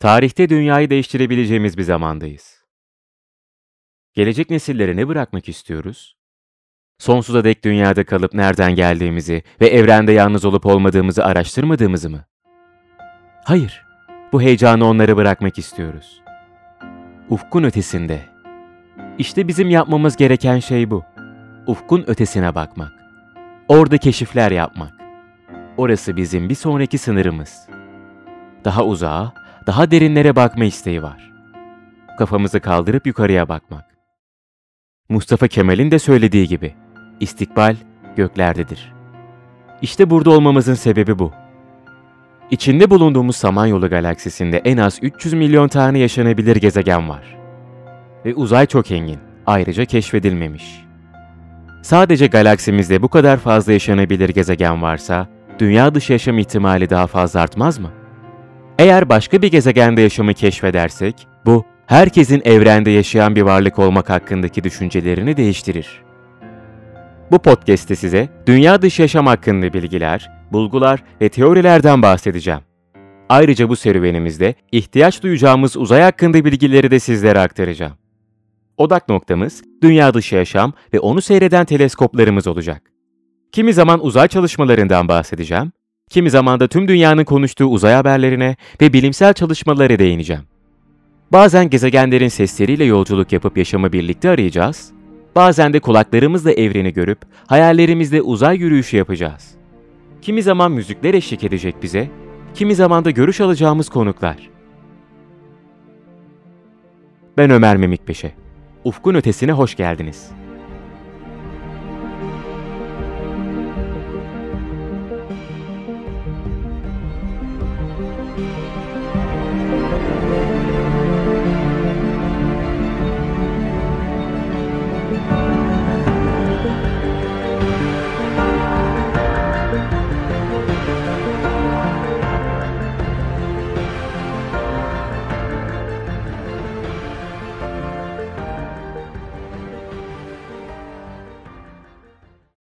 Tarihte dünyayı değiştirebileceğimiz bir zamandayız. Gelecek nesillere ne bırakmak istiyoruz? Sonsuza dek dünyada kalıp nereden geldiğimizi ve evrende yalnız olup olmadığımızı araştırmadığımızı mı? Hayır, bu heyecanı onlara bırakmak istiyoruz. Ufkun ötesinde. İşte bizim yapmamız gereken şey bu. Ufkun ötesine bakmak. Orada keşifler yapmak. Orası bizim bir sonraki sınırımız. Daha uzağa, daha derinlere bakma isteği var. Kafamızı kaldırıp yukarıya bakmak. Mustafa Kemal'in de söylediği gibi, istikbal göklerdedir. İşte burada olmamızın sebebi bu. İçinde bulunduğumuz Samanyolu galaksisinde en az 300 milyon tane yaşanabilir gezegen var. Ve uzay çok engin, ayrıca keşfedilmemiş. Sadece galaksimizde bu kadar fazla yaşanabilir gezegen varsa, dünya dışı yaşam ihtimali daha fazla artmaz mı? Eğer başka bir gezegende yaşamı keşfedersek, bu herkesin evrende yaşayan bir varlık olmak hakkındaki düşüncelerini değiştirir. Bu podcast'te size dünya dışı yaşam hakkında bilgiler, bulgular ve teorilerden bahsedeceğim. Ayrıca bu serüvenimizde ihtiyaç duyacağımız uzay hakkında bilgileri de sizlere aktaracağım. Odak noktamız dünya dışı yaşam ve onu seyreden teleskoplarımız olacak. Kimi zaman uzay çalışmalarından bahsedeceğim, kimi zaman da tüm dünyanın konuştuğu uzay haberlerine ve bilimsel çalışmalara değineceğim. Bazen gezegenlerin sesleriyle yolculuk yapıp yaşamı birlikte arayacağız, bazen de kulaklarımızla evreni görüp hayallerimizle uzay yürüyüşü yapacağız. Kimi zaman müzikler eşlik edecek bize, kimi zaman da görüş alacağımız konuklar. Ben Ömer Memikbeşe. Ufkun Ötesi'ne hoş geldiniz.